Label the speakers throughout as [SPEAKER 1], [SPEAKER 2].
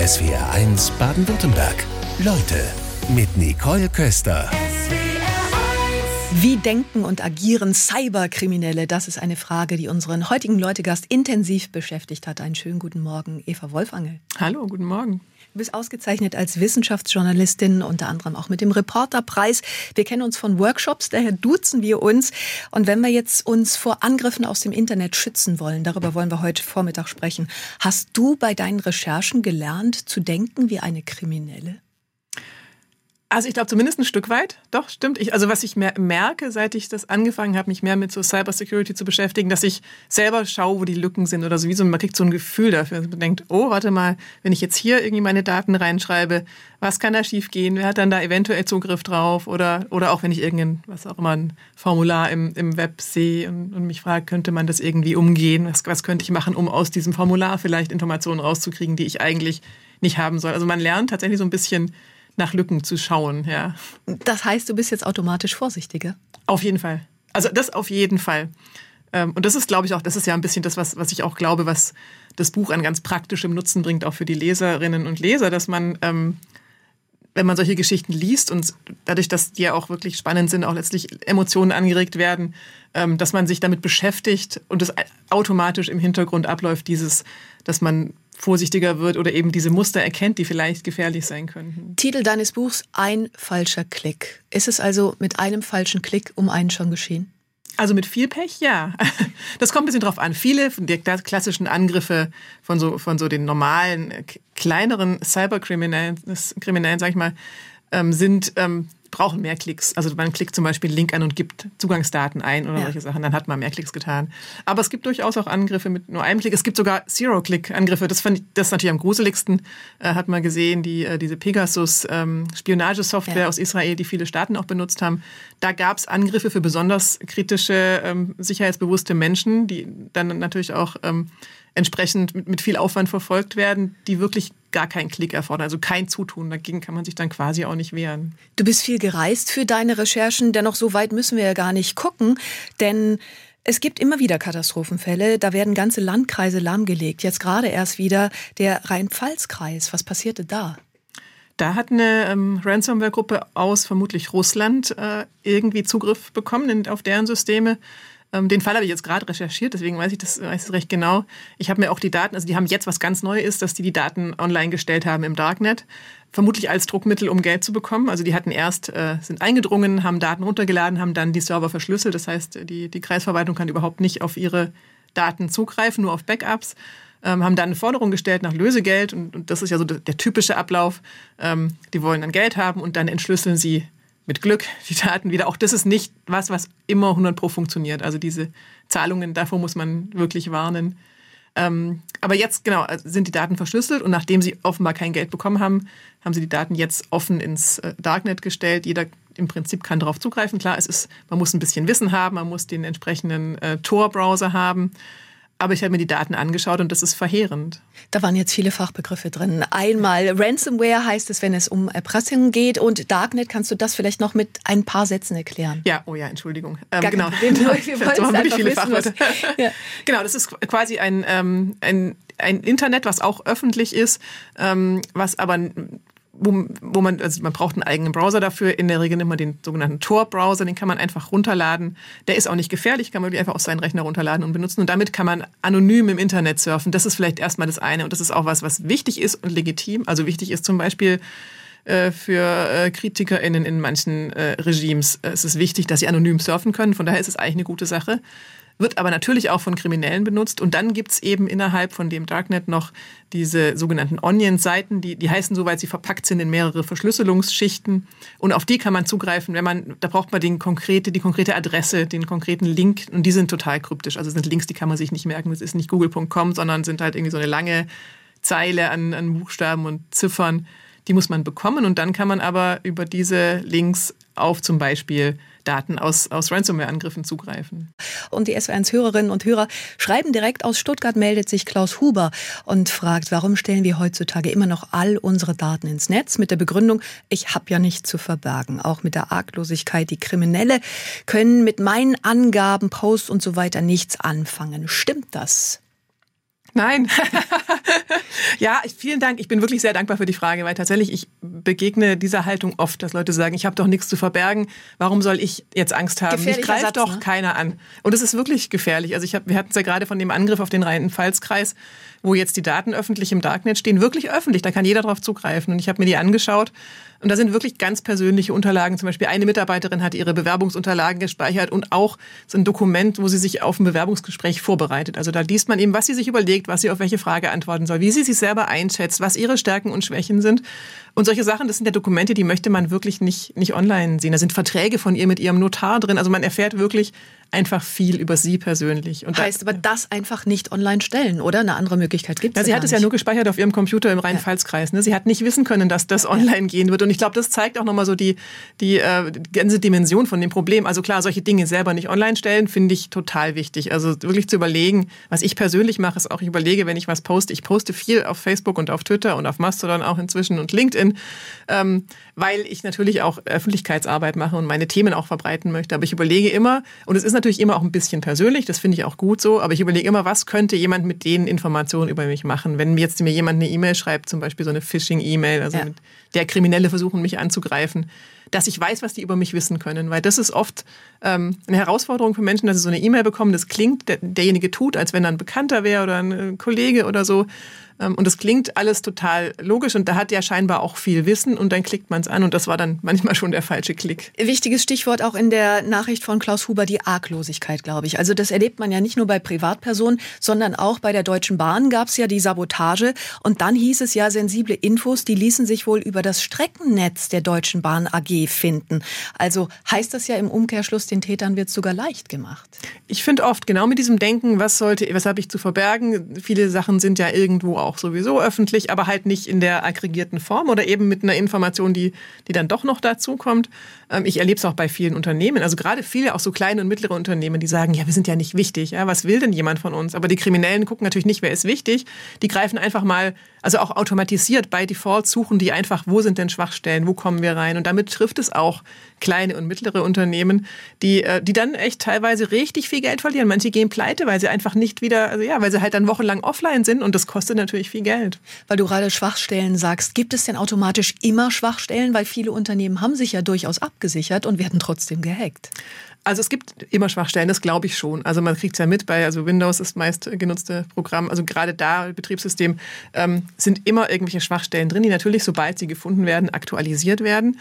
[SPEAKER 1] SWR1 Baden-Württemberg. Leute mit Nicole Köster.
[SPEAKER 2] Wie denken und agieren Cyberkriminelle? Das ist eine Frage, die unseren heutigen Leutegast intensiv beschäftigt hat. Einen schönen guten Morgen, Eva Wolfangel.
[SPEAKER 3] Hallo, guten Morgen.
[SPEAKER 2] Du bist ausgezeichnet als Wissenschaftsjournalistin, unter anderem auch mit dem Reporterpreis. Wir kennen uns von Workshops, daher duzen wir uns. Und wenn wir jetzt uns vor Angriffen aus dem Internet schützen wollen, darüber wollen wir heute Vormittag sprechen. Hast du bei deinen Recherchen gelernt zu denken wie eine Kriminelle?
[SPEAKER 3] Also ich glaube zumindest ein Stück weit. Doch, stimmt. Ich, also was ich merke, seit ich das angefangen habe, mich mehr mit so Cybersecurity zu beschäftigen, dass ich selber schaue, wo die Lücken sind oder so wie so, man kriegt so ein Gefühl dafür. Also man denkt, oh, warte mal, wenn ich jetzt hier irgendwie meine Daten reinschreibe, was kann da schief gehen? Wer hat dann da eventuell Zugriff drauf? Oder, oder auch wenn ich irgendein, was auch immer, ein Formular im, im Web sehe und, und mich frage, könnte man das irgendwie umgehen? Was, was könnte ich machen, um aus diesem Formular vielleicht Informationen rauszukriegen, die ich eigentlich nicht haben soll? Also man lernt tatsächlich so ein bisschen nach Lücken zu schauen, ja.
[SPEAKER 2] Das heißt, du bist jetzt automatisch vorsichtiger?
[SPEAKER 3] Auf jeden Fall. Also das auf jeden Fall. Ähm, und das ist, glaube ich, auch, das ist ja ein bisschen das, was, was ich auch glaube, was das Buch an ganz praktischem Nutzen bringt, auch für die Leserinnen und Leser, dass man, ähm, wenn man solche Geschichten liest und dadurch, dass die ja auch wirklich spannend sind, auch letztlich Emotionen angeregt werden, ähm, dass man sich damit beschäftigt und es automatisch im Hintergrund abläuft, dieses, dass man vorsichtiger wird oder eben diese Muster erkennt, die vielleicht gefährlich sein könnten.
[SPEAKER 2] Titel deines Buchs Ein falscher Klick. Ist es also mit einem falschen Klick um einen schon geschehen?
[SPEAKER 3] Also mit viel Pech, ja. Das kommt ein bisschen drauf an. Viele der klassischen Angriffe von so, von so den normalen, kleineren Cyberkriminellen, Kriminellen, sag ich mal, ähm, sind ähm, brauchen mehr Klicks. Also man klickt zum Beispiel einen Link an und gibt Zugangsdaten ein oder ja. solche Sachen, dann hat man mehr Klicks getan. Aber es gibt durchaus auch Angriffe mit nur einem Klick. Es gibt sogar Zero-Click-Angriffe. Das fand ich, das ist natürlich am gruseligsten. Äh, hat man gesehen, die, äh, diese Pegasus-Spionagesoftware ähm, ja. aus Israel, die viele Staaten auch benutzt haben. Da gab es Angriffe für besonders kritische, ähm, sicherheitsbewusste Menschen, die dann natürlich auch ähm, entsprechend mit, mit viel Aufwand verfolgt werden, die wirklich gar keinen Klick erfordern, also kein Zutun. Dagegen kann man sich dann quasi auch nicht wehren.
[SPEAKER 2] Du bist viel gereist für deine Recherchen, dennoch so weit müssen wir ja gar nicht gucken, denn es gibt immer wieder Katastrophenfälle, da werden ganze Landkreise lahmgelegt. Jetzt gerade erst wieder der Rhein-Pfalz-Kreis. Was passierte da?
[SPEAKER 3] Da hat eine ähm, Ransomware-Gruppe aus vermutlich Russland äh, irgendwie Zugriff bekommen auf deren Systeme den Fall habe ich jetzt gerade recherchiert, deswegen weiß ich das, weiß das recht genau. Ich habe mir auch die Daten, also die haben jetzt was ganz Neues ist, dass die die Daten online gestellt haben im Darknet, vermutlich als Druckmittel, um Geld zu bekommen. Also die hatten erst, äh, sind eingedrungen, haben Daten runtergeladen, haben dann die Server verschlüsselt. Das heißt, die, die Kreisverwaltung kann überhaupt nicht auf ihre Daten zugreifen, nur auf Backups. Ähm, haben dann eine Forderung gestellt nach Lösegeld und, und das ist ja so der, der typische Ablauf. Ähm, die wollen dann Geld haben und dann entschlüsseln sie mit Glück die Daten wieder. Auch das ist nicht was, was immer 100 pro funktioniert. Also diese Zahlungen, davor muss man wirklich warnen. Ähm, aber jetzt, genau, also sind die Daten verschlüsselt und nachdem sie offenbar kein Geld bekommen haben, haben sie die Daten jetzt offen ins äh, Darknet gestellt. Jeder im Prinzip kann darauf zugreifen. Klar, es ist, man muss ein bisschen Wissen haben, man muss den entsprechenden äh, Tor-Browser haben. Aber ich habe mir die Daten angeschaut und das ist verheerend.
[SPEAKER 2] Da waren jetzt viele Fachbegriffe drin. Einmal Ransomware heißt es, wenn es um Erpressung geht und Darknet. Kannst du das vielleicht noch mit ein paar Sätzen erklären?
[SPEAKER 3] Ja, oh ja, Entschuldigung. Ähm, genau. Wir haben wirklich viele Fachwörter. Ja. Genau, das ist quasi ein, ähm, ein ein Internet, was auch öffentlich ist, ähm, was aber wo, wo man, also man braucht einen eigenen Browser dafür. In der Regel nimmt man den sogenannten Tor-Browser, den kann man einfach runterladen. Der ist auch nicht gefährlich, kann man einfach aus seinen Rechner runterladen und benutzen. Und damit kann man anonym im Internet surfen. Das ist vielleicht erstmal das eine. Und das ist auch was, was wichtig ist und legitim. Also wichtig ist zum Beispiel, äh, für äh, KritikerInnen in manchen äh, Regimes. Es ist wichtig, dass sie anonym surfen können. Von daher ist es eigentlich eine gute Sache wird aber natürlich auch von Kriminellen benutzt. Und dann gibt's eben innerhalb von dem Darknet noch diese sogenannten Onion-Seiten, die, die heißen so, weil sie verpackt sind in mehrere Verschlüsselungsschichten. Und auf die kann man zugreifen, wenn man, da braucht man den konkrete, die konkrete Adresse, den konkreten Link. Und die sind total kryptisch. Also sind Links, die kann man sich nicht merken. Das ist nicht google.com, sondern sind halt irgendwie so eine lange Zeile an, an Buchstaben und Ziffern. Die muss man bekommen. Und dann kann man aber über diese Links auf zum Beispiel Daten aus, aus Ransomware-Angriffen zugreifen.
[SPEAKER 2] Und die SW1-Hörerinnen und Hörer schreiben direkt aus Stuttgart, meldet sich Klaus Huber und fragt, warum stellen wir heutzutage immer noch all unsere Daten ins Netz mit der Begründung, ich habe ja nichts zu verbergen. Auch mit der Arglosigkeit, die Kriminelle können mit meinen Angaben, Posts und so weiter nichts anfangen. Stimmt das?
[SPEAKER 3] Nein. ja, vielen Dank. Ich bin wirklich sehr dankbar für die Frage, weil tatsächlich ich begegne dieser Haltung oft, dass Leute sagen, ich habe doch nichts zu verbergen. Warum soll ich jetzt Angst haben? Mich greift doch ne? keiner an. Und es ist wirklich gefährlich. Also ich hab, wir hatten es ja gerade von dem Angriff auf den Rhein-Pfalz-Kreis, wo jetzt die Daten öffentlich im Darknet stehen, wirklich öffentlich. Da kann jeder drauf zugreifen. Und ich habe mir die angeschaut und da sind wirklich ganz persönliche Unterlagen. Zum Beispiel eine Mitarbeiterin hat ihre Bewerbungsunterlagen gespeichert und auch so ein Dokument, wo sie sich auf ein Bewerbungsgespräch vorbereitet. Also da liest man eben, was sie sich überlegt, was sie auf welche Frage antworten soll, wie sie sich selber einschätzt, was ihre Stärken und Schwächen sind. Und solche Sachen, das sind ja Dokumente, die möchte man wirklich nicht, nicht online sehen. Da sind Verträge von ihr mit ihrem Notar drin. Also man erfährt wirklich einfach viel über sie persönlich.
[SPEAKER 2] Und heißt aber das einfach nicht online stellen, oder? Eine andere Möglichkeit gibt es
[SPEAKER 3] ja, Sie hat es ja nur gespeichert auf ihrem Computer im Rhein-Pfalz-Kreis. Ne? Sie hat nicht wissen können, dass das online gehen wird. Und ich glaube, das zeigt auch nochmal so die, die, äh, ganze Dimension von dem Problem. Also klar, solche Dinge selber nicht online stellen, finde ich total wichtig. Also wirklich zu überlegen, was ich persönlich mache, ist auch, ich überlege, wenn ich was poste. Ich poste viel auf Facebook und auf Twitter und auf Mastodon auch inzwischen und LinkedIn. Ähm, weil ich natürlich auch Öffentlichkeitsarbeit mache und meine Themen auch verbreiten möchte. Aber ich überlege immer, und es ist natürlich immer auch ein bisschen persönlich, das finde ich auch gut so, aber ich überlege immer, was könnte jemand mit den Informationen über mich machen? Wenn jetzt mir jemand eine E-Mail schreibt, zum Beispiel so eine Phishing-E-Mail, also ja. mit der Kriminelle versuchen, mich anzugreifen, dass ich weiß, was die über mich wissen können. Weil das ist oft ähm, eine Herausforderung für Menschen, dass sie so eine E-Mail bekommen, das klingt, der, derjenige tut, als wenn er ein Bekannter wäre oder ein äh, Kollege oder so. Ähm, und das klingt alles total logisch und da hat ja scheinbar auch viel Wissen und dann klickt man es an und das war dann manchmal schon der falsche Klick.
[SPEAKER 2] Wichtiges Stichwort auch in der Nachricht von Klaus Huber, die Arglosigkeit, glaube ich. Also das erlebt man ja nicht nur bei Privatpersonen, sondern auch bei der Deutschen Bahn gab es ja die Sabotage und dann hieß es ja, sensible Infos, die ließen sich wohl über das Streckennetz der Deutschen Bahn AG finden. Also heißt das ja im Umkehrschluss, den Tätern wird es sogar leicht gemacht.
[SPEAKER 3] Ich finde oft genau mit diesem Denken, was sollte, was habe ich zu verbergen? Viele Sachen sind ja irgendwo auch auch sowieso öffentlich, aber halt nicht in der aggregierten Form oder eben mit einer Information, die, die dann doch noch dazu kommt. Ähm, ich erlebe es auch bei vielen Unternehmen, also gerade viele auch so kleine und mittlere Unternehmen, die sagen, ja, wir sind ja nicht wichtig, ja, was will denn jemand von uns? Aber die Kriminellen gucken natürlich nicht, wer ist wichtig. Die greifen einfach mal, also auch automatisiert bei Default suchen die einfach, wo sind denn Schwachstellen, wo kommen wir rein? Und damit trifft es auch kleine und mittlere Unternehmen, die, äh, die dann echt teilweise richtig viel Geld verlieren. Manche gehen pleite, weil sie einfach nicht wieder, also ja, weil sie halt dann wochenlang offline sind und das kostet natürlich viel Geld.
[SPEAKER 2] Weil du gerade Schwachstellen sagst, gibt es denn automatisch immer Schwachstellen? Weil viele Unternehmen haben sich ja durchaus abgesichert und werden trotzdem gehackt.
[SPEAKER 3] Also es gibt immer Schwachstellen, das glaube ich schon. Also man kriegt es ja mit bei, also Windows ist meist genutzte Programm, also gerade da, Betriebssystem, ähm, sind immer irgendwelche Schwachstellen drin, die natürlich, sobald sie gefunden werden, aktualisiert werden.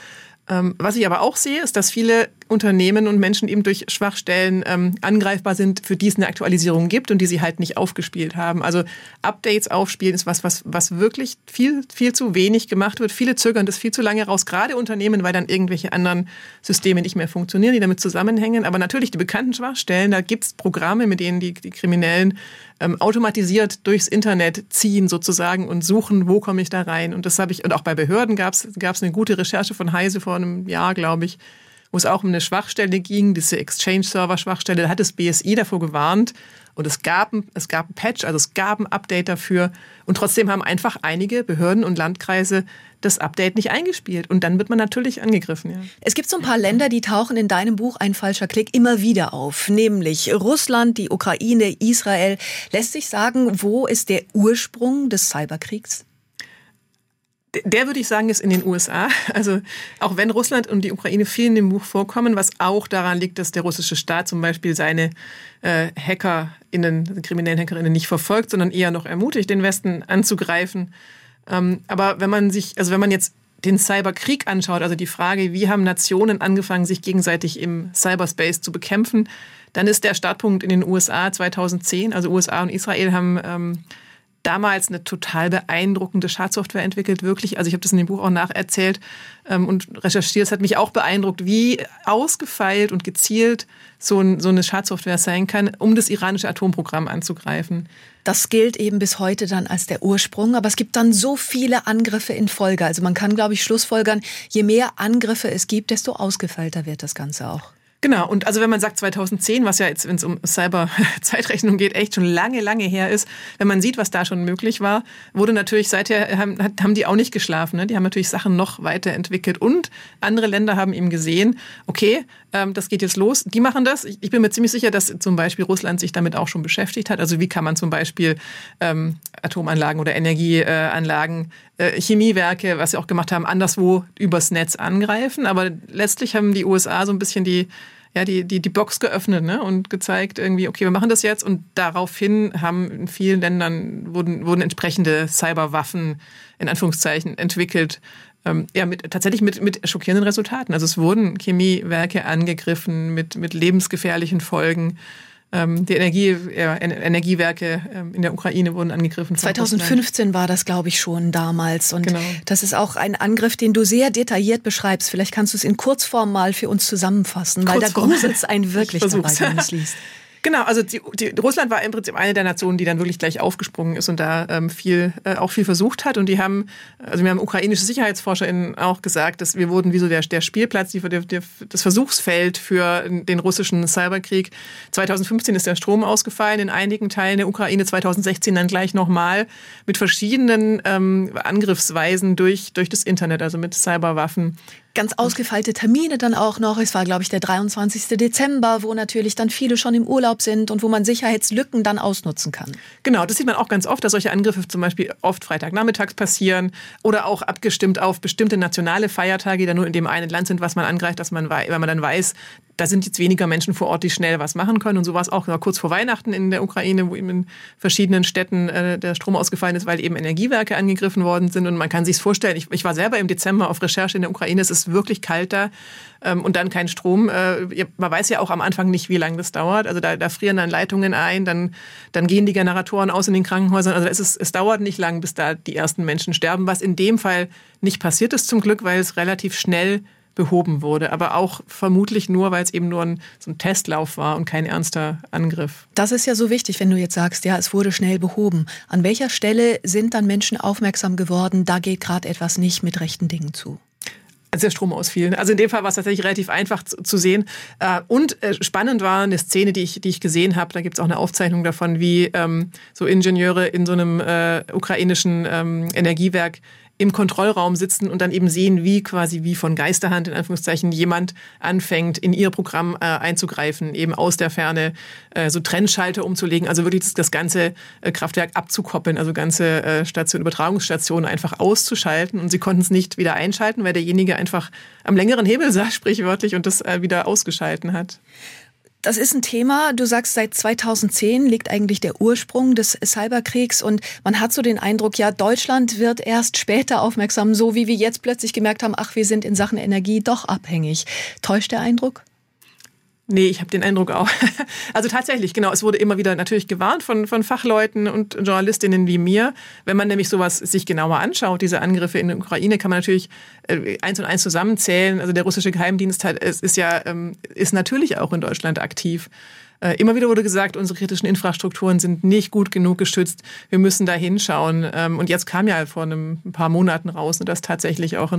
[SPEAKER 3] Ähm, was ich aber auch sehe, ist, dass viele Unternehmen und Menschen eben durch Schwachstellen ähm, angreifbar sind, für die es eine Aktualisierung gibt und die sie halt nicht aufgespielt haben. Also Updates aufspielen ist was, was, was wirklich viel, viel zu wenig gemacht wird. Viele zögern das viel zu lange raus, gerade Unternehmen, weil dann irgendwelche anderen Systeme nicht mehr funktionieren, die damit zusammenhängen. Aber natürlich die bekannten Schwachstellen, da gibt es Programme, mit denen die, die Kriminellen ähm, automatisiert durchs Internet ziehen sozusagen und suchen, wo komme ich da rein. Und das habe ich, und auch bei Behörden gab es eine gute Recherche von Heise vor einem Jahr, glaube ich, wo es auch um eine Schwachstelle ging, diese Exchange-Server-Schwachstelle. Da hat das BSI davor gewarnt und es gab, es gab ein Patch, also es gab ein Update dafür. Und trotzdem haben einfach einige Behörden und Landkreise das Update nicht eingespielt. Und dann wird man natürlich angegriffen. Ja.
[SPEAKER 2] Es gibt so ein paar Länder, die tauchen in deinem Buch Ein falscher Klick immer wieder auf. Nämlich Russland, die Ukraine, Israel. Lässt sich sagen, wo ist der Ursprung des Cyberkriegs?
[SPEAKER 3] Der würde ich sagen, ist in den USA. Also auch wenn Russland und die Ukraine viel in dem Buch vorkommen, was auch daran liegt, dass der russische Staat zum Beispiel seine äh, HackerInnen, kriminellen HackerInnen nicht verfolgt, sondern eher noch ermutigt, den Westen anzugreifen. Ähm, aber wenn man sich, also wenn man jetzt den Cyberkrieg anschaut, also die Frage, wie haben Nationen angefangen, sich gegenseitig im Cyberspace zu bekämpfen, dann ist der Startpunkt in den USA 2010. Also USA und Israel haben ähm, damals eine total beeindruckende Schadsoftware entwickelt, wirklich. Also ich habe das in dem Buch auch nacherzählt ähm, und recherchiert. Es hat mich auch beeindruckt, wie ausgefeilt und gezielt so, ein, so eine Schadsoftware sein kann, um das iranische Atomprogramm anzugreifen.
[SPEAKER 2] Das gilt eben bis heute dann als der Ursprung, aber es gibt dann so viele Angriffe in Folge. Also man kann, glaube ich, schlussfolgern, je mehr Angriffe es gibt, desto ausgefeilter wird das Ganze auch.
[SPEAKER 3] Genau, und also wenn man sagt 2010, was ja jetzt, wenn es um Cyber-Zeitrechnung geht, echt schon lange, lange her ist, wenn man sieht, was da schon möglich war, wurde natürlich seither, haben, haben die auch nicht geschlafen. Ne? Die haben natürlich Sachen noch weiterentwickelt und andere Länder haben eben gesehen, okay, ähm, das geht jetzt los, die machen das. Ich, ich, bin mir ziemlich sicher, dass zum Beispiel Russland sich damit auch schon beschäftigt hat. Also wie kann man zum Beispiel ähm, Atomanlagen oder Energieanlagen, äh, Chemiewerke, was sie auch gemacht haben, anderswo übers Netz angreifen. Aber letztlich haben die USA so ein bisschen die ja, die, die, die Box geöffnet ne? und gezeigt, irgendwie, okay, wir machen das jetzt. Und daraufhin haben in vielen Ländern wurden, wurden entsprechende Cyberwaffen in Anführungszeichen entwickelt. Ähm, ja, mit, tatsächlich mit, mit schockierenden Resultaten. Also es wurden Chemiewerke angegriffen mit, mit lebensgefährlichen Folgen. Ähm, die Energie, ja, Energiewerke ähm, in der Ukraine wurden angegriffen.
[SPEAKER 2] 2015 war das, glaube ich, schon damals. Und genau. das ist auch ein Angriff, den du sehr detailliert beschreibst. Vielleicht kannst du es in Kurzform mal für uns zusammenfassen, weil Kurzform. da gruselt es einen wirklich wenn du es liest.
[SPEAKER 3] Genau, also die, die, Russland war im Prinzip eine der Nationen, die dann wirklich gleich aufgesprungen ist und da ähm, viel, äh, auch viel versucht hat. Und die haben, also wir haben ukrainische SicherheitsforscherInnen auch gesagt, dass wir wurden wie so der, der Spielplatz, die, der, das Versuchsfeld für den russischen Cyberkrieg. 2015 ist der Strom ausgefallen in einigen Teilen der Ukraine, 2016 dann gleich nochmal mit verschiedenen ähm, Angriffsweisen durch, durch das Internet, also mit Cyberwaffen
[SPEAKER 2] ganz ausgefeilte Termine dann auch noch. Es war, glaube ich, der 23. Dezember, wo natürlich dann viele schon im Urlaub sind und wo man Sicherheitslücken dann ausnutzen kann.
[SPEAKER 3] Genau, das sieht man auch ganz oft, dass solche Angriffe zum Beispiel oft Freitagnachmittags passieren oder auch abgestimmt auf bestimmte nationale Feiertage, die dann nur in dem einen Land sind, was man angreift, dass man, weil man dann weiß, da sind jetzt weniger Menschen vor Ort, die schnell was machen können. Und so war es auch kurz vor Weihnachten in der Ukraine, wo eben in verschiedenen Städten äh, der Strom ausgefallen ist, weil eben Energiewerke angegriffen worden sind. Und man kann sich vorstellen, ich, ich, war selber im Dezember auf Recherche in der Ukraine, es ist wirklich kalt da ähm, und dann kein Strom. Äh, man weiß ja auch am Anfang nicht, wie lange das dauert. Also da, da frieren dann Leitungen ein, dann, dann gehen die Generatoren aus in den Krankenhäusern. Also es, ist, es dauert nicht lang, bis da die ersten Menschen sterben, was in dem Fall nicht passiert ist zum Glück, weil es relativ schnell behoben wurde. Aber auch vermutlich nur, weil es eben nur ein, so ein Testlauf war und kein ernster Angriff.
[SPEAKER 2] Das ist ja so wichtig, wenn du jetzt sagst, ja, es wurde schnell behoben. An welcher Stelle sind dann Menschen aufmerksam geworden, da geht gerade etwas nicht mit rechten Dingen zu?
[SPEAKER 3] als der Strom ausfiel. Also in dem Fall war es tatsächlich relativ einfach zu sehen. Äh, und äh, spannend war eine Szene, die ich, die ich gesehen habe. Da gibt es auch eine Aufzeichnung davon, wie ähm, so Ingenieure in so einem äh, ukrainischen ähm, Energiewerk im Kontrollraum sitzen und dann eben sehen, wie quasi wie von Geisterhand in Anführungszeichen jemand anfängt, in ihr Programm äh, einzugreifen, eben aus der Ferne äh, so Trennschalter umzulegen, also wirklich das, das ganze äh, Kraftwerk abzukoppeln, also ganze äh, Station, Übertragungsstationen einfach auszuschalten und sie konnten es nicht wieder einschalten, weil derjenige einfach am längeren Hebel saß, sprichwörtlich, und das äh, wieder ausgeschalten hat.
[SPEAKER 2] Das ist ein Thema. Du sagst, seit 2010 liegt eigentlich der Ursprung des Cyberkriegs und man hat so den Eindruck, ja, Deutschland wird erst später aufmerksam, so wie wir jetzt plötzlich gemerkt haben, ach, wir sind in Sachen Energie doch abhängig. Täuscht der Eindruck?
[SPEAKER 3] Nee, ich habe den Eindruck auch. Also tatsächlich, genau, es wurde immer wieder natürlich gewarnt von, von Fachleuten und Journalistinnen wie mir. Wenn man nämlich sowas sich genauer anschaut, diese Angriffe in der Ukraine, kann man natürlich äh, eins und eins zusammenzählen. Also der russische Geheimdienst hat, ist ja ähm, ist natürlich auch in Deutschland aktiv. Äh, immer wieder wurde gesagt, unsere kritischen Infrastrukturen sind nicht gut genug geschützt. Wir müssen da hinschauen. Ähm, und jetzt kam ja vor einem paar Monaten raus, dass tatsächlich auch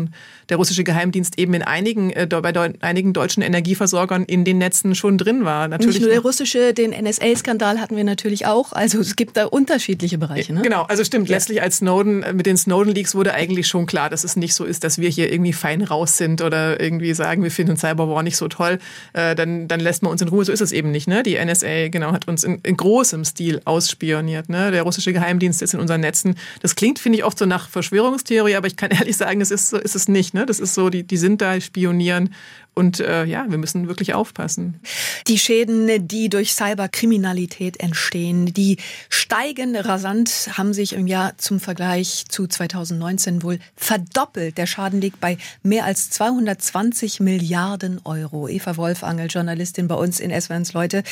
[SPEAKER 3] der russische Geheimdienst eben in einigen, äh, bei einigen deutschen Energieversorgern in den Netzen schon drin war.
[SPEAKER 2] Natürlich nicht nur der russische, den NSA-Skandal hatten wir natürlich auch. Also es gibt da unterschiedliche Bereiche. Ne?
[SPEAKER 3] Genau, also stimmt. Ja. Letztlich als Snowden, äh, mit den Snowden-Leaks wurde eigentlich schon klar, dass es nicht so ist, dass wir hier irgendwie fein raus sind oder irgendwie sagen, wir finden Cyberwar nicht so toll. Dann, dann lässt man uns in Ruhe. So ist es eben nicht. Ne? Die NSA, genau, hat uns in, in großem Stil ausspioniert. Ne? Der russische Geheimdienst ist in unseren Netzen. Das klingt, finde ich, oft so nach Verschwörungstheorie, aber ich kann ehrlich sagen, das ist, so, ist es nicht. Ne? Das ist so, die, die sind da, spionieren und äh, ja, wir müssen wirklich aufpassen.
[SPEAKER 2] Die Schäden, die durch Cyberkriminalität entstehen, die steigen rasant, haben sich im Jahr zum Vergleich zu 2019 wohl verdoppelt. Der Schaden liegt bei mehr als 220 Milliarden Euro. Eva Wolfangel, Journalistin bei uns in SWNs Leute.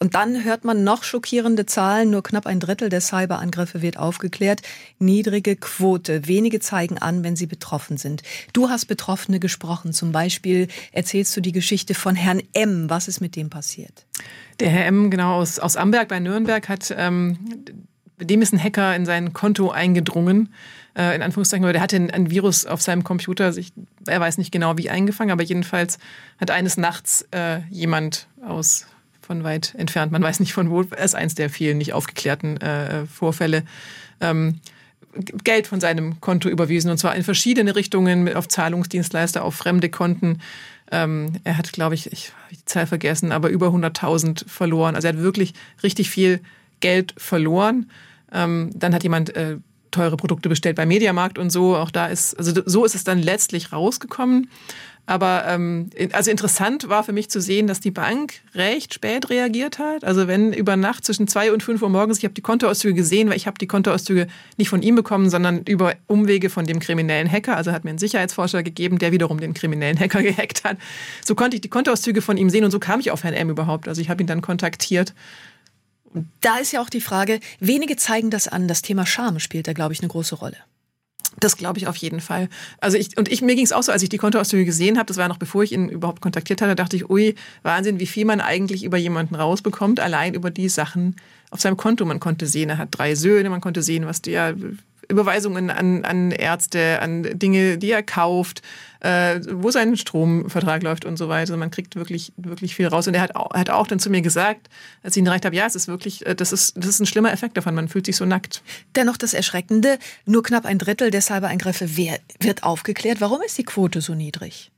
[SPEAKER 2] Und dann hört man noch schockierende Zahlen. Nur knapp ein Drittel der Cyberangriffe wird aufgeklärt. Niedrige Quote. Wenige zeigen an, wenn sie betroffen sind. Du hast Betroffene gesprochen, zum Beispiel erzählst du die Geschichte von Herrn M. Was ist mit dem passiert?
[SPEAKER 3] Der Herr M. genau aus, aus Amberg bei Nürnberg hat, ähm, dem ist ein Hacker in sein Konto eingedrungen äh, in Anführungszeichen, der hatte ein, Virus auf seinem Computer, sich, er weiß nicht genau wie eingefangen, aber jedenfalls hat eines Nachts äh, jemand aus von weit entfernt, man weiß nicht von wo, er ist eins der vielen nicht aufgeklärten äh, Vorfälle, ähm, Geld von seinem Konto überwiesen und zwar in verschiedene Richtungen auf Zahlungsdienstleister, auf fremde Konten. Ähm, er hat, glaube ich, ich habe die Zahl vergessen, aber über 100.000 verloren. Also er hat wirklich richtig viel Geld verloren. Ähm, dann hat jemand äh, teure Produkte bestellt bei Mediamarkt und so. Auch da ist, also so ist es dann letztlich rausgekommen. Aber ähm, also interessant war für mich zu sehen, dass die Bank recht spät reagiert hat. Also wenn über Nacht zwischen zwei und fünf Uhr morgens, ich habe die Kontoauszüge gesehen, weil ich habe die Kontoauszüge nicht von ihm bekommen, sondern über Umwege von dem kriminellen Hacker. Also hat mir einen Sicherheitsforscher gegeben, der wiederum den kriminellen Hacker gehackt hat. So konnte ich die Kontoauszüge von ihm sehen und so kam ich auf Herrn M überhaupt. Also ich habe ihn dann kontaktiert.
[SPEAKER 2] Da ist ja auch die Frage, wenige zeigen das an. Das Thema Scham spielt da, glaube ich, eine große Rolle.
[SPEAKER 3] Das glaube ich auf jeden Fall. Also ich und ich mir ging es auch so, als ich die Kontoauszüge gesehen habe, das war noch bevor ich ihn überhaupt kontaktiert hatte, dachte ich, ui, Wahnsinn, wie viel man eigentlich über jemanden rausbekommt, allein über die Sachen auf seinem Konto. Man konnte sehen, er hat drei Söhne, man konnte sehen, was der Überweisungen an, an Ärzte, an Dinge, die er kauft, äh, wo sein Stromvertrag läuft und so weiter. Also man kriegt wirklich, wirklich viel raus. Und er hat auch, hat auch dann zu mir gesagt, als ich ihn erreicht habe, ja, es ist wirklich, äh, das ist, das ist ein schlimmer Effekt davon. Man fühlt sich so nackt.
[SPEAKER 2] Dennoch das Erschreckende, nur knapp ein Drittel der Cyberangriffe wird aufgeklärt. Warum ist die Quote so niedrig?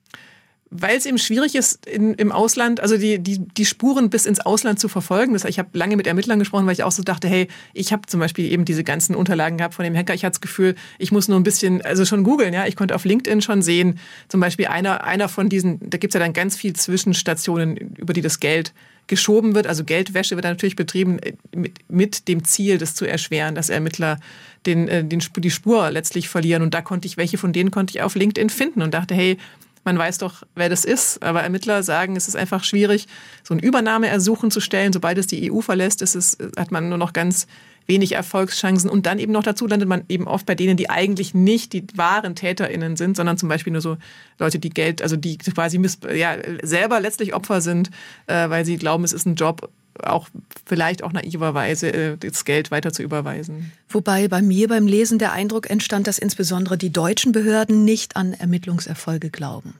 [SPEAKER 3] Weil es eben schwierig ist, in, im Ausland, also die, die, die Spuren bis ins Ausland zu verfolgen. Das, ich habe lange mit Ermittlern gesprochen, weil ich auch so dachte, hey, ich habe zum Beispiel eben diese ganzen Unterlagen gehabt von dem Hacker. Ich hatte das Gefühl, ich muss nur ein bisschen, also schon googeln, ja. Ich konnte auf LinkedIn schon sehen, zum Beispiel einer, einer von diesen, da gibt's ja dann ganz viel Zwischenstationen, über die das Geld geschoben wird. Also Geldwäsche wird natürlich betrieben äh, mit, mit dem Ziel, das zu erschweren, dass Ermittler den, äh, den, die Spur letztlich verlieren. Und da konnte ich, welche von denen konnte ich auf LinkedIn finden und dachte, hey, man weiß doch, wer das ist. Aber Ermittler sagen, es ist einfach schwierig, so ein Übernahmeersuchen zu stellen. Sobald es die EU verlässt, ist es, hat man nur noch ganz wenig Erfolgschancen. Und dann eben noch dazu landet man eben oft bei denen, die eigentlich nicht die wahren TäterInnen sind, sondern zum Beispiel nur so Leute, die Geld, also die quasi ja, selber letztlich Opfer sind, äh, weil sie glauben, es ist ein Job auch vielleicht auch naiverweise äh, das Geld weiter zu überweisen.
[SPEAKER 2] Wobei bei mir beim Lesen der Eindruck entstand, dass insbesondere die deutschen Behörden nicht an Ermittlungserfolge glauben.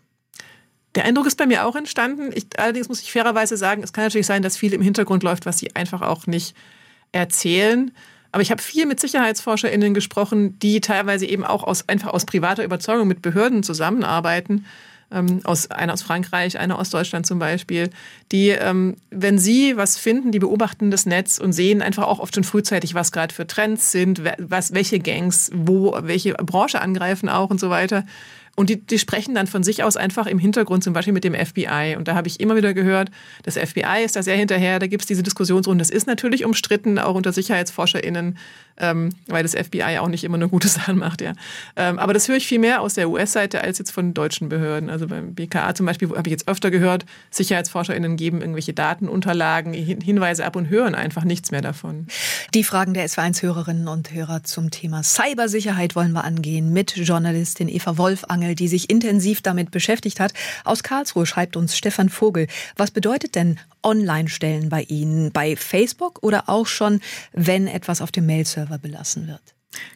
[SPEAKER 3] Der Eindruck ist bei mir auch entstanden. Ich, allerdings muss ich fairerweise sagen, es kann natürlich sein, dass viel im Hintergrund läuft, was sie einfach auch nicht erzählen. Aber ich habe viel mit SicherheitsforscherInnen gesprochen, die teilweise eben auch aus, einfach aus privater Überzeugung mit Behörden zusammenarbeiten ähm, aus, einer aus Frankreich, einer aus Deutschland zum Beispiel, die, ähm, wenn sie was finden, die beobachten das Netz und sehen einfach auch oft schon frühzeitig, was gerade für Trends sind, was, welche Gangs, wo, welche Branche angreifen auch und so weiter. Und die, die sprechen dann von sich aus einfach im Hintergrund, zum Beispiel mit dem FBI. Und da habe ich immer wieder gehört, das FBI ist da sehr hinterher, da gibt es diese Diskussionsrunden. Das ist natürlich umstritten, auch unter SicherheitsforscherInnen, ähm, weil das FBI auch nicht immer nur gute Sachen macht. Ja. Ähm, aber das höre ich viel mehr aus der US-Seite als jetzt von deutschen Behörden. Also beim BKA zum Beispiel habe ich jetzt öfter gehört, SicherheitsforscherInnen geben irgendwelche Datenunterlagen, Hinweise ab und hören einfach nichts mehr davon.
[SPEAKER 2] Die Fragen der SW1-Hörerinnen und Hörer zum Thema Cybersicherheit wollen wir angehen mit Journalistin Eva Wolfangel Mangel, die sich intensiv damit beschäftigt hat. Aus Karlsruhe schreibt uns Stefan Vogel. Was bedeutet denn Online-Stellen bei Ihnen? Bei Facebook oder auch schon, wenn etwas auf dem Mail-Server belassen wird?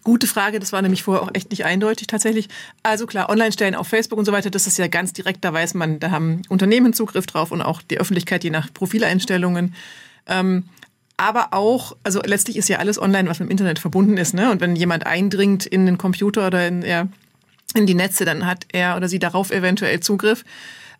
[SPEAKER 3] Gute Frage, das war nämlich vorher auch echt nicht eindeutig tatsächlich. Also klar, Online-Stellen auf Facebook und so weiter, das ist ja ganz direkt, da weiß man, da haben Unternehmen Zugriff drauf und auch die Öffentlichkeit je nach Profileinstellungen. Ähm, aber auch, also letztlich ist ja alles online, was mit dem Internet verbunden ist. Ne? Und wenn jemand eindringt in den Computer oder in, ja, in die Netze, dann hat er oder sie darauf eventuell Zugriff.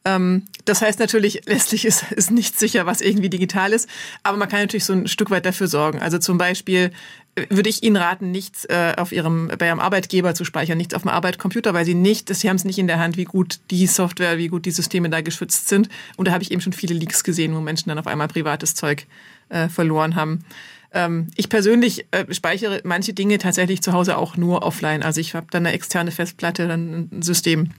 [SPEAKER 3] Ähm, das heißt natürlich, letztlich ist, ist nicht sicher, was irgendwie digital ist, aber man kann natürlich so ein Stück weit dafür sorgen. Also zum Beispiel äh, würde ich Ihnen raten, nichts äh, auf Ihrem, bei Ihrem Arbeitgeber zu speichern, nichts auf dem Arbeitscomputer, weil Sie nicht, Sie haben es nicht in der Hand, wie gut die Software, wie gut die Systeme da geschützt sind. Und da habe ich eben schon viele Leaks gesehen, wo Menschen dann auf einmal privates Zeug äh, verloren haben. Ähm, ich persönlich äh, speichere manche Dinge tatsächlich zu Hause auch nur offline. Also ich habe dann eine externe Festplatte, dann ein System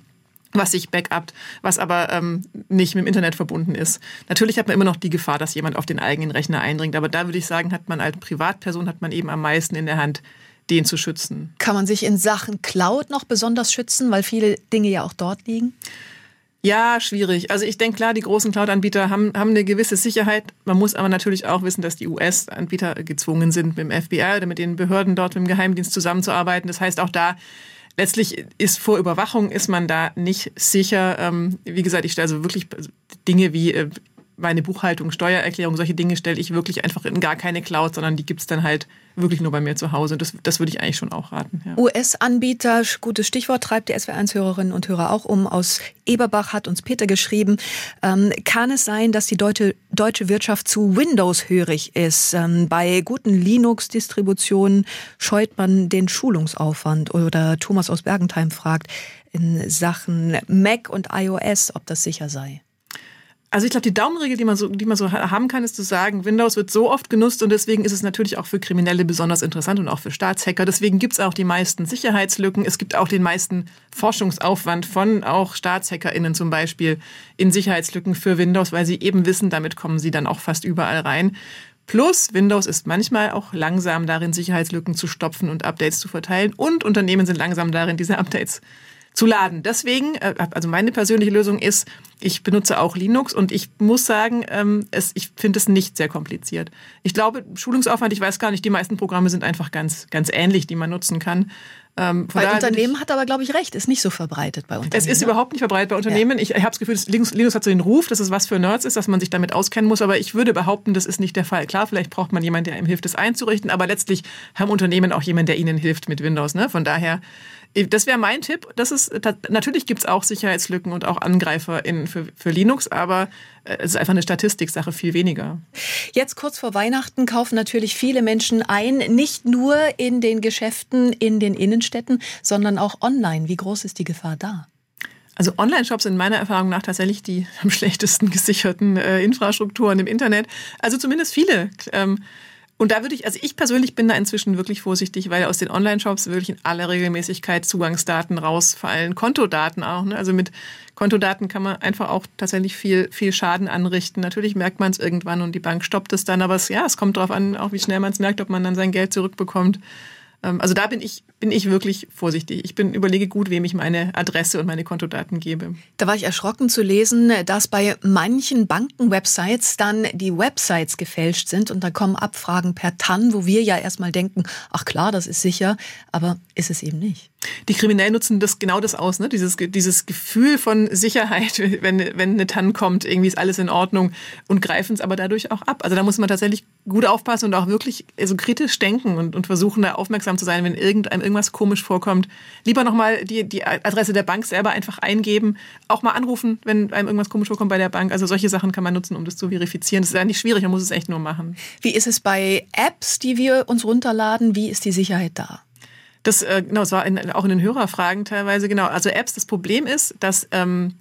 [SPEAKER 3] was sich backupt, was aber ähm, nicht mit dem Internet verbunden ist. Natürlich hat man immer noch die Gefahr, dass jemand auf den eigenen Rechner eindringt, aber da würde ich sagen, hat man als Privatperson hat man eben am meisten in der Hand, den zu schützen.
[SPEAKER 2] Kann man sich in Sachen Cloud noch besonders schützen, weil viele Dinge ja auch dort liegen?
[SPEAKER 3] Ja, schwierig. Also ich denke klar, die großen Cloud-Anbieter haben, haben eine gewisse Sicherheit. Man muss aber natürlich auch wissen, dass die US-Anbieter gezwungen sind, mit dem FBI oder mit den Behörden dort, mit dem Geheimdienst zusammenzuarbeiten. Das heißt, auch da letztlich ist vor Überwachung ist man da nicht sicher. Ähm, wie gesagt, ich stelle also wirklich Dinge wie äh, meine Buchhaltung, Steuererklärung, solche Dinge stelle ich wirklich einfach in gar keine Cloud, sondern die gibt es dann halt wirklich nur bei mir zu Hause. Das, das würde ich eigentlich schon auch raten.
[SPEAKER 2] Ja. US-Anbieter, gutes Stichwort, treibt die SW1-Hörerinnen und Hörer auch um. Aus Eberbach hat uns Peter geschrieben, ähm, kann es sein, dass die deutsche, deutsche Wirtschaft zu Windows hörig ist? Ähm, bei guten Linux-Distributionen scheut man den Schulungsaufwand. Oder Thomas aus Bergentheim fragt in Sachen Mac und iOS, ob das sicher sei.
[SPEAKER 3] Also ich glaube, die Daumenregel, die man so, die man so haben kann, ist zu sagen, Windows wird so oft genutzt und deswegen ist es natürlich auch für Kriminelle besonders interessant und auch für Staatshacker. Deswegen gibt es auch die meisten Sicherheitslücken. Es gibt auch den meisten Forschungsaufwand von auch StaatshackerInnen zum Beispiel in Sicherheitslücken für Windows, weil sie eben wissen, damit kommen sie dann auch fast überall rein. Plus, Windows ist manchmal auch langsam darin, Sicherheitslücken zu stopfen und Updates zu verteilen. Und Unternehmen sind langsam darin, diese Updates zu laden. Deswegen, äh, also meine persönliche Lösung ist, ich benutze auch Linux und ich muss sagen, ähm, es, ich finde es nicht sehr kompliziert. Ich glaube, Schulungsaufwand, ich weiß gar nicht, die meisten Programme sind einfach ganz, ganz ähnlich, die man nutzen kann.
[SPEAKER 2] Ähm, bei Unternehmen hat aber, glaube ich, recht, ist nicht so verbreitet bei Unternehmen.
[SPEAKER 3] Es ist ne? überhaupt nicht verbreitet bei Unternehmen. Ja. Ich, ich habe das Gefühl, Linux, Linux hat so den Ruf, dass es was für Nerds ist, dass man sich damit auskennen muss, aber ich würde behaupten, das ist nicht der Fall. Klar, vielleicht braucht man jemanden, der einem hilft, das einzurichten, aber letztlich haben Unternehmen auch jemanden, der ihnen hilft mit Windows. Ne? Von daher das wäre mein Tipp. Das ist, natürlich gibt es auch Sicherheitslücken und auch Angreifer in, für, für Linux, aber äh, es ist einfach eine Statistiksache, viel weniger.
[SPEAKER 2] Jetzt kurz vor Weihnachten kaufen natürlich viele Menschen ein, nicht nur in den Geschäften in den Innenstädten, sondern auch online. Wie groß ist die Gefahr da?
[SPEAKER 3] Also Online-Shops sind meiner Erfahrung nach tatsächlich die am schlechtesten gesicherten äh, Infrastrukturen im Internet. Also zumindest viele. Ähm, und da würde ich, also ich persönlich bin da inzwischen wirklich vorsichtig, weil aus den Online-Shops wirklich in aller Regelmäßigkeit Zugangsdaten rausfallen, Kontodaten auch. Ne? Also mit Kontodaten kann man einfach auch tatsächlich viel, viel Schaden anrichten. Natürlich merkt man es irgendwann und die Bank stoppt es dann, aber es, ja, es kommt darauf an, auch wie schnell man es merkt, ob man dann sein Geld zurückbekommt. Ähm, also da bin ich, bin ich wirklich vorsichtig. Ich bin, überlege gut, wem ich meine Adresse und meine Kontodaten gebe.
[SPEAKER 2] Da war ich erschrocken zu lesen, dass bei manchen Banken-Websites dann die Websites gefälscht sind und da kommen Abfragen per TAN, wo wir ja erstmal denken, ach klar, das ist sicher, aber ist es eben nicht.
[SPEAKER 3] Die Kriminellen nutzen das genau das aus, ne? Dieses, dieses Gefühl von Sicherheit, wenn, wenn eine TAN kommt, irgendwie ist alles in Ordnung und greifen es aber dadurch auch ab. Also da muss man tatsächlich gut aufpassen und auch wirklich also kritisch denken und, und versuchen, da aufmerksam zu sein, wenn irgendeinem irgendwas komisch vorkommt. Lieber nochmal die, die Adresse der Bank selber einfach eingeben, auch mal anrufen, wenn einem irgendwas komisch vorkommt bei der Bank. Also solche Sachen kann man nutzen, um das zu verifizieren. Das ist ja nicht schwierig, man muss es echt nur machen.
[SPEAKER 2] Wie ist es bei Apps, die wir uns runterladen? Wie ist die Sicherheit da?
[SPEAKER 3] Das, äh, genau, es war in, auch in den Hörerfragen teilweise, genau. Also Apps, das Problem ist, dass ähm,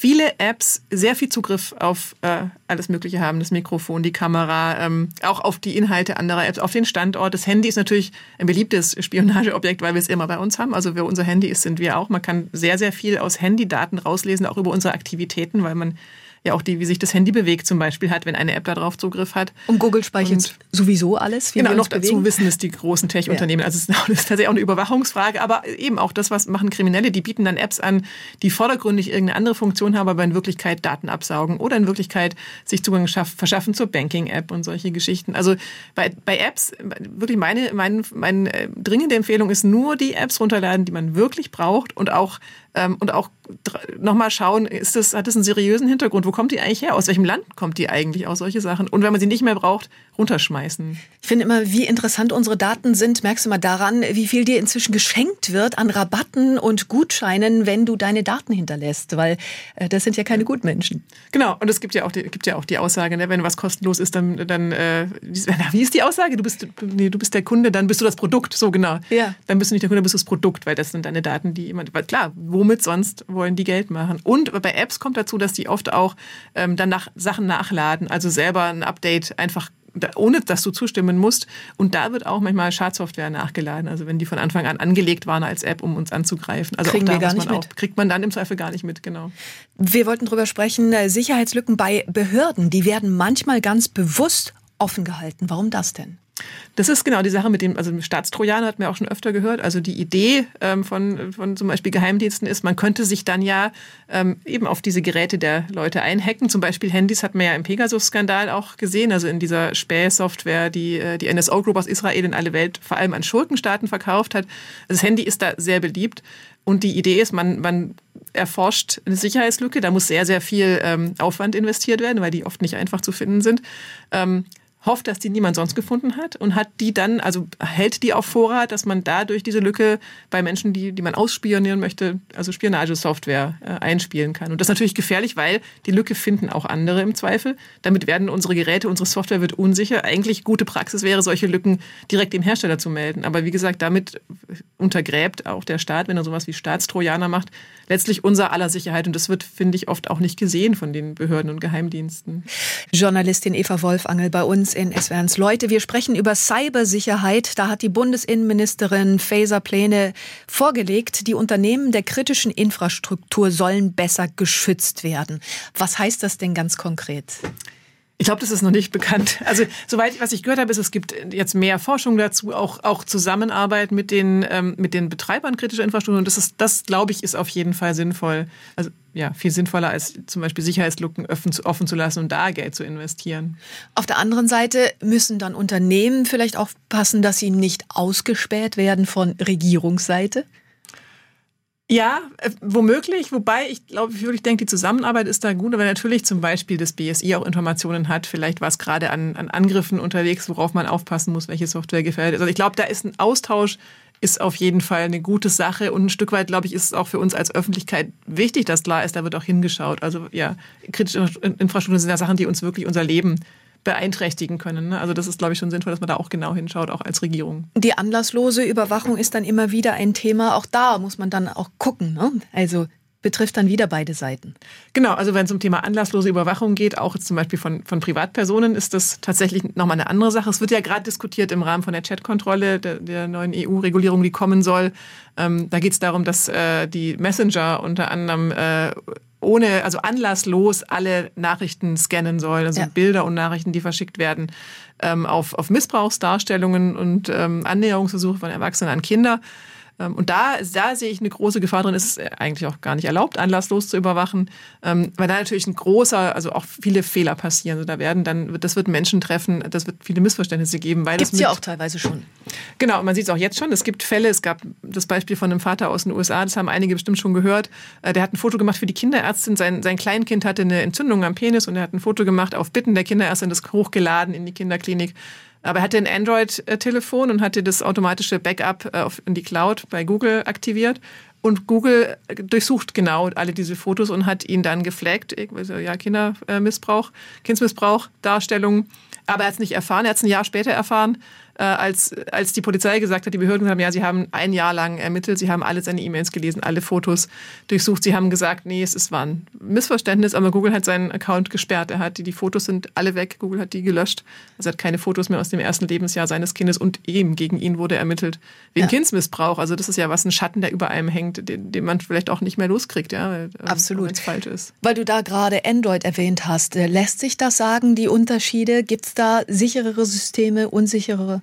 [SPEAKER 3] viele Apps sehr viel Zugriff auf äh, alles Mögliche haben, das Mikrofon, die Kamera, ähm, auch auf die Inhalte anderer Apps, auf den Standort. Das Handy ist natürlich ein beliebtes Spionageobjekt, weil wir es immer bei uns haben. Also wer unser Handy ist, sind wir auch. Man kann sehr, sehr viel aus Handydaten rauslesen, auch über unsere Aktivitäten, weil man ja auch die, wie sich das Handy bewegt zum Beispiel hat, wenn eine App darauf Zugriff hat.
[SPEAKER 2] Und Google speichert und sowieso alles.
[SPEAKER 3] Wie genau, noch bewegen. dazu wissen es die großen Tech-Unternehmen. Ja. Also es ist tatsächlich auch eine Überwachungsfrage, aber eben auch das, was machen Kriminelle, die bieten dann Apps an, die vordergründig irgendeine andere Funktion haben, aber in Wirklichkeit Daten absaugen oder in Wirklichkeit sich Zugang verschaffen zur Banking-App und solche Geschichten. Also bei, bei Apps, wirklich meine, meine, meine äh, dringende Empfehlung ist nur die Apps runterladen, die man wirklich braucht und auch und auch nochmal schauen, ist das, hat das einen seriösen Hintergrund? Wo kommt die eigentlich her? Aus welchem Land kommt die eigentlich? Aus solche Sachen. Und wenn man sie nicht mehr braucht, runterschmeißen.
[SPEAKER 2] Ich finde immer, wie interessant unsere Daten sind, merkst du mal daran, wie viel dir inzwischen geschenkt wird an Rabatten und Gutscheinen, wenn du deine Daten hinterlässt, weil äh, das sind ja keine Gutmenschen.
[SPEAKER 3] Genau, und es gibt ja auch die, gibt ja auch die Aussage, ne, wenn was kostenlos ist, dann, dann äh, wie ist die Aussage? Du bist, nee, du bist der Kunde, dann bist du das Produkt, so genau. Ja. Dann bist du nicht der Kunde, bist du das Produkt, weil das sind deine Daten, die jemand, klar, womit sonst wollen die Geld machen? Und bei Apps kommt dazu, dass die oft auch ähm, dann nach, Sachen nachladen, also selber ein Update einfach ohne dass du zustimmen musst. Und da wird auch manchmal Schadsoftware nachgeladen. Also wenn die von Anfang an angelegt waren als App, um uns anzugreifen. Also
[SPEAKER 2] Kriegen
[SPEAKER 3] auch da
[SPEAKER 2] wir gar nicht
[SPEAKER 3] auch, kriegt man dann im Zweifel gar nicht mit, genau.
[SPEAKER 2] Wir wollten darüber sprechen, äh, Sicherheitslücken bei Behörden, die werden manchmal ganz bewusst offen gehalten. Warum das denn?
[SPEAKER 3] Das ist genau die Sache mit dem, also Staatstrojaner hat man auch schon öfter gehört. Also die Idee ähm, von, von zum Beispiel Geheimdiensten ist, man könnte sich dann ja ähm, eben auf diese Geräte der Leute einhacken. Zum Beispiel Handys hat man ja im Pegasus-Skandal auch gesehen, also in dieser Spähsoftware, die äh, die NSO Group aus Israel in alle Welt vor allem an Schurkenstaaten verkauft hat. Also das Handy ist da sehr beliebt. Und die Idee ist, man, man erforscht eine Sicherheitslücke. Da muss sehr, sehr viel ähm, Aufwand investiert werden, weil die oft nicht einfach zu finden sind. Ähm, hofft, dass die niemand sonst gefunden hat und hat die dann, also hält die auf Vorrat, dass man dadurch diese Lücke bei Menschen, die, die man ausspionieren möchte, also Spionagesoftware äh, einspielen kann. Und das ist natürlich gefährlich, weil die Lücke finden auch andere im Zweifel. Damit werden unsere Geräte, unsere Software wird unsicher. Eigentlich gute Praxis wäre, solche Lücken direkt dem Hersteller zu melden. Aber wie gesagt, damit untergräbt auch der Staat, wenn er sowas wie Staatstrojaner macht, letztlich unser aller Sicherheit. Und das wird, finde ich, oft auch nicht gesehen von den Behörden und Geheimdiensten.
[SPEAKER 2] Journalistin Eva Wolfangel bei uns in SWRs Leute. Wir sprechen über Cybersicherheit. Da hat die Bundesinnenministerin Faeser Pläne vorgelegt. Die Unternehmen der kritischen Infrastruktur sollen besser geschützt werden. Was heißt das denn ganz konkret?
[SPEAKER 3] Ich glaube, das ist noch nicht bekannt. Also soweit was ich gehört habe, ist, es gibt jetzt mehr Forschung dazu, auch auch Zusammenarbeit mit den ähm, mit den Betreibern kritischer Infrastruktur. Und das ist das glaube ich ist auf jeden Fall sinnvoll. Also ja viel sinnvoller als zum Beispiel Sicherheitslücken offen zu, offen zu lassen und da Geld zu investieren.
[SPEAKER 2] Auf der anderen Seite müssen dann Unternehmen vielleicht aufpassen, dass sie nicht ausgespäht werden von Regierungsseite.
[SPEAKER 3] Ja, äh, womöglich, wobei ich glaube, ich wirklich denke, die Zusammenarbeit ist da gut, weil natürlich zum Beispiel das BSI auch Informationen hat, vielleicht was gerade an, an Angriffen unterwegs, worauf man aufpassen muss, welche Software gefährdet ist. Also ich glaube, da ist ein Austausch, ist auf jeden Fall eine gute Sache und ein Stück weit, glaube ich, ist es auch für uns als Öffentlichkeit wichtig, dass klar ist, da wird auch hingeschaut. Also ja, kritische Infrastrukturen sind ja Sachen, die uns wirklich unser Leben beeinträchtigen können. Ne? Also das ist, glaube ich, schon sinnvoll, dass man da auch genau hinschaut, auch als Regierung.
[SPEAKER 2] Die anlasslose Überwachung ist dann immer wieder ein Thema. Auch da muss man dann auch gucken. Ne? Also betrifft dann wieder beide Seiten.
[SPEAKER 3] Genau, also wenn es um Thema anlasslose Überwachung geht, auch zum Beispiel von, von Privatpersonen, ist das tatsächlich nochmal eine andere Sache. Es wird ja gerade diskutiert im Rahmen von der Chatkontrolle, der, der neuen EU-Regulierung, die kommen soll. Ähm, da geht es darum, dass äh, die Messenger unter anderem äh, ohne, also anlasslos alle Nachrichten scannen sollen, also ja. Bilder und Nachrichten, die verschickt werden, ähm, auf, auf Missbrauchsdarstellungen und ähm, Annäherungsversuche von Erwachsenen an Kinder. Ähm, und da, da sehe ich eine große Gefahr drin. Es ist eigentlich auch gar nicht erlaubt, anlasslos zu überwachen, ähm, weil da natürlich ein großer, also auch viele Fehler passieren. Also da werden dann, das wird Menschen treffen, das wird viele Missverständnisse geben.
[SPEAKER 2] Gibt es ja auch teilweise schon.
[SPEAKER 3] Genau, man sieht es auch jetzt schon. Es gibt Fälle, es gab das Beispiel von einem Vater aus den USA, das haben einige bestimmt schon gehört. Äh, der hat ein Foto gemacht für die Kinderärztin. Sein, sein Kleinkind hatte eine Entzündung am Penis und er hat ein Foto gemacht auf Bitten der Kinderärztin, das hochgeladen in die Kinderklinik. Aber er hatte ein Android-Telefon und hatte das automatische Backup äh, in die Cloud bei Google aktiviert. Und Google durchsucht genau alle diese Fotos und hat ihn dann geflaggt, ja, Kindermissbrauch, Kindsmissbrauch, Darstellung. Aber er hat es nicht erfahren, er hat es ein Jahr später erfahren äh, als, als die Polizei gesagt hat, die Behörden haben, ja, sie haben ein Jahr lang ermittelt, sie haben alle seine E-Mails gelesen, alle Fotos durchsucht. Sie haben gesagt, nee, es ist, war ein Missverständnis, aber Google hat seinen Account gesperrt. Er hat die, die Fotos sind alle weg, Google hat die gelöscht. Also er hat keine Fotos mehr aus dem ersten Lebensjahr seines Kindes und eben gegen ihn wurde ermittelt wegen ja. Kindsmissbrauch. Also das ist ja was, ein Schatten, der über einem hängt, den, den man vielleicht auch nicht mehr loskriegt, ja, weil,
[SPEAKER 2] ähm, Absolut.
[SPEAKER 3] falsch ist.
[SPEAKER 2] Weil du da gerade Android erwähnt hast, äh, lässt sich das sagen, die Unterschiede? Gibt es da sicherere Systeme, unsicherere?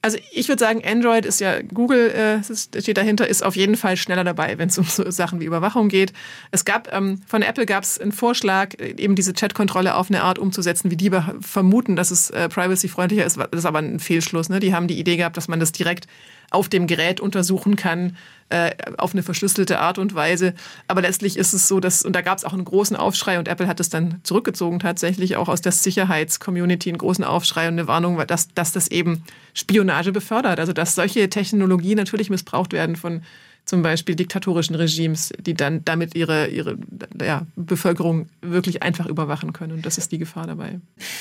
[SPEAKER 3] Also ich würde sagen, Android ist ja, Google äh, steht dahinter, ist auf jeden Fall schneller dabei, wenn es um so Sachen wie Überwachung geht. Es gab, ähm, von Apple gab es einen Vorschlag, eben diese Chat-Kontrolle auf eine Art umzusetzen, wie die vermuten, dass es äh, privacy-freundlicher ist. Das ist aber ein Fehlschluss. Ne? Die haben die Idee gehabt, dass man das direkt auf dem Gerät untersuchen kann, äh, auf eine verschlüsselte Art und Weise. Aber letztlich ist es so, dass, und da gab es auch einen großen Aufschrei und Apple hat es dann zurückgezogen tatsächlich, auch aus der Sicherheitscommunity einen großen Aufschrei und eine Warnung, dass, dass das eben Spionage befördert. Also dass solche Technologien natürlich missbraucht werden von zum Beispiel diktatorischen Regimes, die dann damit ihre, ihre ja, Bevölkerung wirklich einfach überwachen können. Und das ist die Gefahr dabei.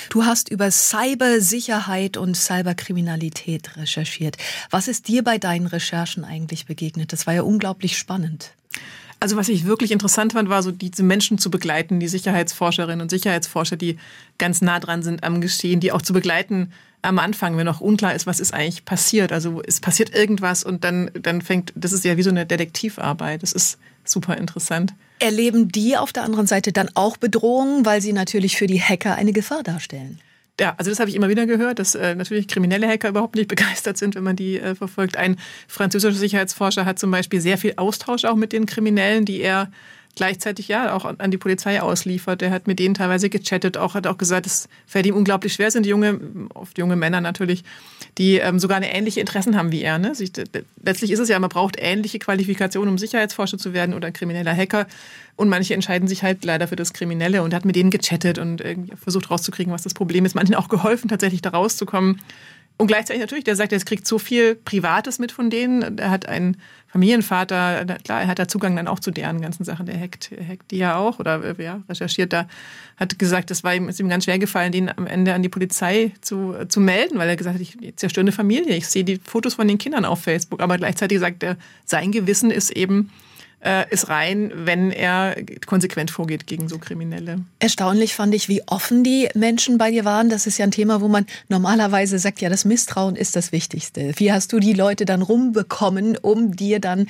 [SPEAKER 2] Du hast über Cybersicherheit und Cyberkriminalität recherchiert. Was ist dir bei deinen Recherchen eigentlich begegnet? Das war ja unglaublich spannend.
[SPEAKER 3] Also was ich wirklich interessant fand, war so diese Menschen zu begleiten, die Sicherheitsforscherinnen und Sicherheitsforscher, die ganz nah dran sind am Geschehen, die auch zu begleiten am Anfang, wenn noch unklar ist, was ist eigentlich passiert. Also es passiert irgendwas und dann, dann fängt, das ist ja wie so eine Detektivarbeit. Das ist super interessant.
[SPEAKER 2] Erleben die auf der anderen Seite dann auch Bedrohungen, weil sie natürlich für die Hacker eine Gefahr darstellen?
[SPEAKER 3] Ja, also das habe ich immer wieder gehört, dass äh, natürlich kriminelle Hacker überhaupt nicht begeistert sind, wenn man die äh, verfolgt. Ein französischer Sicherheitsforscher hat zum Beispiel sehr viel Austausch auch mit den Kriminellen, die er gleichzeitig ja auch an die Polizei ausliefert. Der hat mit denen teilweise gechattet, auch hat auch gesagt, es fällt ihm unglaublich schwer, sind junge, oft junge Männer natürlich, die ähm, sogar eine ähnliche Interessen haben wie er. Ne? Sich, letztlich ist es ja, man braucht ähnliche Qualifikationen, um Sicherheitsforscher zu werden oder krimineller Hacker. Und manche entscheiden sich halt leider für das Kriminelle und hat mit denen gechattet und versucht rauszukriegen, was das Problem ist. Manchen auch geholfen, tatsächlich da rauszukommen. Und gleichzeitig natürlich, der sagt, er kriegt so viel Privates mit von denen. Er hat einen Familienvater, klar, er hat da Zugang dann auch zu deren ganzen Sachen. Der hackt, hackt die ja auch oder äh, ja, recherchiert da. Hat gesagt, das war ihm, ist ihm ganz schwer gefallen, den am Ende an die Polizei zu, zu melden, weil er gesagt hat, ich zerstöre eine Familie. Ich sehe die Fotos von den Kindern auf Facebook. Aber gleichzeitig sagt er, sein Gewissen ist eben, äh, ist rein, wenn er konsequent vorgeht gegen so Kriminelle.
[SPEAKER 2] Erstaunlich fand ich, wie offen die Menschen bei dir waren. Das ist ja ein Thema, wo man normalerweise sagt, ja, das Misstrauen ist das Wichtigste. Wie hast du die Leute dann rumbekommen, um dir dann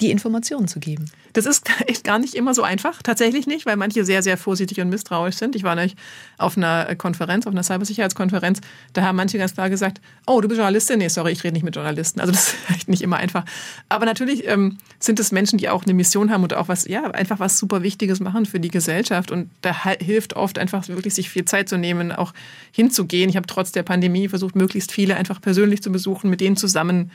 [SPEAKER 2] die Informationen zu geben?
[SPEAKER 3] Das ist echt gar nicht immer so einfach, tatsächlich nicht, weil manche sehr, sehr vorsichtig und misstrauisch sind. Ich war nämlich auf einer Konferenz, auf einer Cybersicherheitskonferenz, da haben manche ganz klar gesagt, oh, du bist Journalistin? Nee, sorry, ich rede nicht mit Journalisten. Also das ist echt nicht immer einfach. Aber natürlich ähm, sind es Menschen, die auch eine Mission haben und auch was, ja, einfach was super Wichtiges machen für die Gesellschaft. Und da hilft oft einfach wirklich, sich viel Zeit zu nehmen, auch hinzugehen. Ich habe trotz der Pandemie versucht, möglichst viele einfach persönlich zu besuchen, mit denen zusammen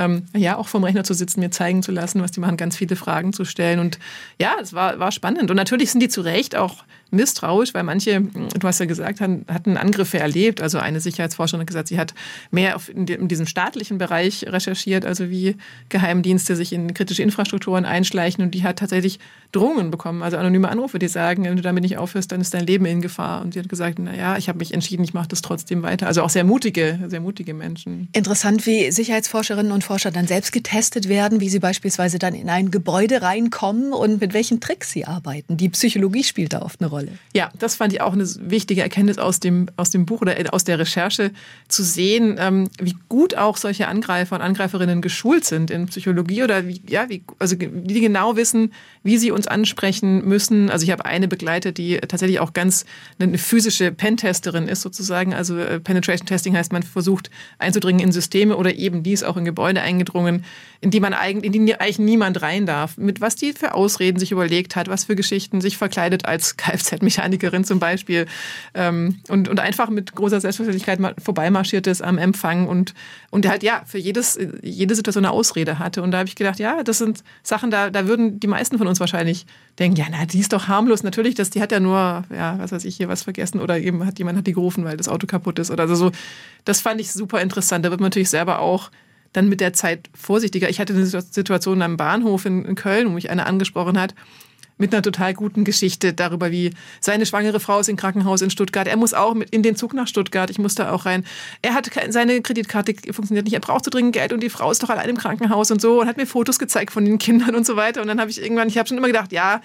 [SPEAKER 3] ähm, ja, auch vom Rechner zu sitzen, mir zeigen zu lassen, was die machen, ganz viele Fragen zu stellen. Und ja, es war, war spannend. Und natürlich sind die zu Recht auch misstrauisch, weil manche, du hast ja gesagt, hatten Angriffe erlebt. Also eine Sicherheitsforscherin hat gesagt, sie hat mehr in diesem staatlichen Bereich recherchiert, also wie Geheimdienste sich in kritische Infrastrukturen einschleichen. Und die hat tatsächlich Drohungen bekommen, also anonyme Anrufe, die sagen, wenn du damit nicht aufhörst, dann ist dein Leben in Gefahr. Und sie hat gesagt, na ja, ich habe mich entschieden, ich mache das trotzdem weiter. Also auch sehr mutige, sehr mutige Menschen.
[SPEAKER 2] Interessant, wie Sicherheitsforscherinnen und Forscher dann selbst getestet werden, wie sie beispielsweise dann in ein Gebäude reinkommen und mit welchen Tricks sie arbeiten. Die Psychologie spielt da oft eine Rolle.
[SPEAKER 3] Ja, das fand ich auch eine wichtige Erkenntnis aus dem, aus dem Buch oder aus der Recherche, zu sehen, ähm, wie gut auch solche Angreifer und Angreiferinnen geschult sind in Psychologie oder wie, ja, wie, also die genau wissen, wie sie uns ansprechen müssen. Also ich habe eine begleitet, die tatsächlich auch ganz eine physische Pentesterin ist sozusagen. Also äh, Penetration Testing heißt, man versucht einzudringen in Systeme oder eben dies auch in Gebäude eingedrungen, in die man eigentlich, in die eigentlich niemand rein darf. Mit was die für Ausreden sich überlegt hat, was für Geschichten sich verkleidet als Kfz-Mechanikerin zum Beispiel ähm, und, und einfach mit großer Selbstverständlichkeit vorbeimarschiert ist am Empfang und, und halt ja für jedes, jede Situation eine Ausrede hatte. Und da habe ich gedacht, ja, das sind Sachen, da, da würden die meisten von uns wahrscheinlich denken, ja, na, die ist doch harmlos. Natürlich, das, die hat ja nur, ja, was weiß ich, hier was vergessen oder eben hat jemand hat die gerufen, weil das Auto kaputt ist oder so. Das fand ich super interessant. Da wird man natürlich selber auch dann mit der Zeit vorsichtiger. Ich hatte eine Situation am Bahnhof in, in Köln, wo mich einer angesprochen hat mit einer total guten Geschichte darüber, wie seine schwangere Frau ist im Krankenhaus in Stuttgart. Er muss auch in den Zug nach Stuttgart. Ich muss da auch rein. Er hat seine Kreditkarte funktioniert nicht. Er braucht so dringend Geld und die Frau ist doch allein im Krankenhaus und so und hat mir Fotos gezeigt von den Kindern und so weiter. Und dann habe ich irgendwann, ich habe schon immer gedacht, ja,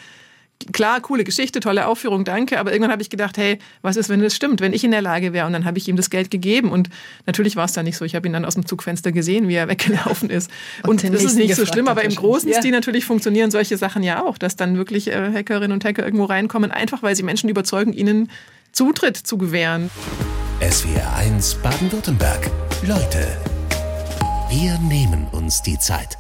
[SPEAKER 3] klar, coole Geschichte, tolle Aufführung, danke. Aber irgendwann habe ich gedacht, hey, was ist, wenn das stimmt, wenn ich in der Lage wäre? Und dann habe ich ihm das Geld gegeben. Und natürlich war es da nicht so. Ich habe ihn dann aus dem Zugfenster gesehen, wie er weggelaufen ist. Und, und das ist nicht so schlimm, aber im großen ja. Stil natürlich funktionieren solche Sachen ja auch, dass dann wirklich äh, Hackerinnen und Hacker irgendwo reinkommen, einfach weil sie Menschen überzeugen, ihnen Zutritt zu gewähren.
[SPEAKER 1] SWR 1 Baden-Württemberg. Leute, wir nehmen uns die Zeit.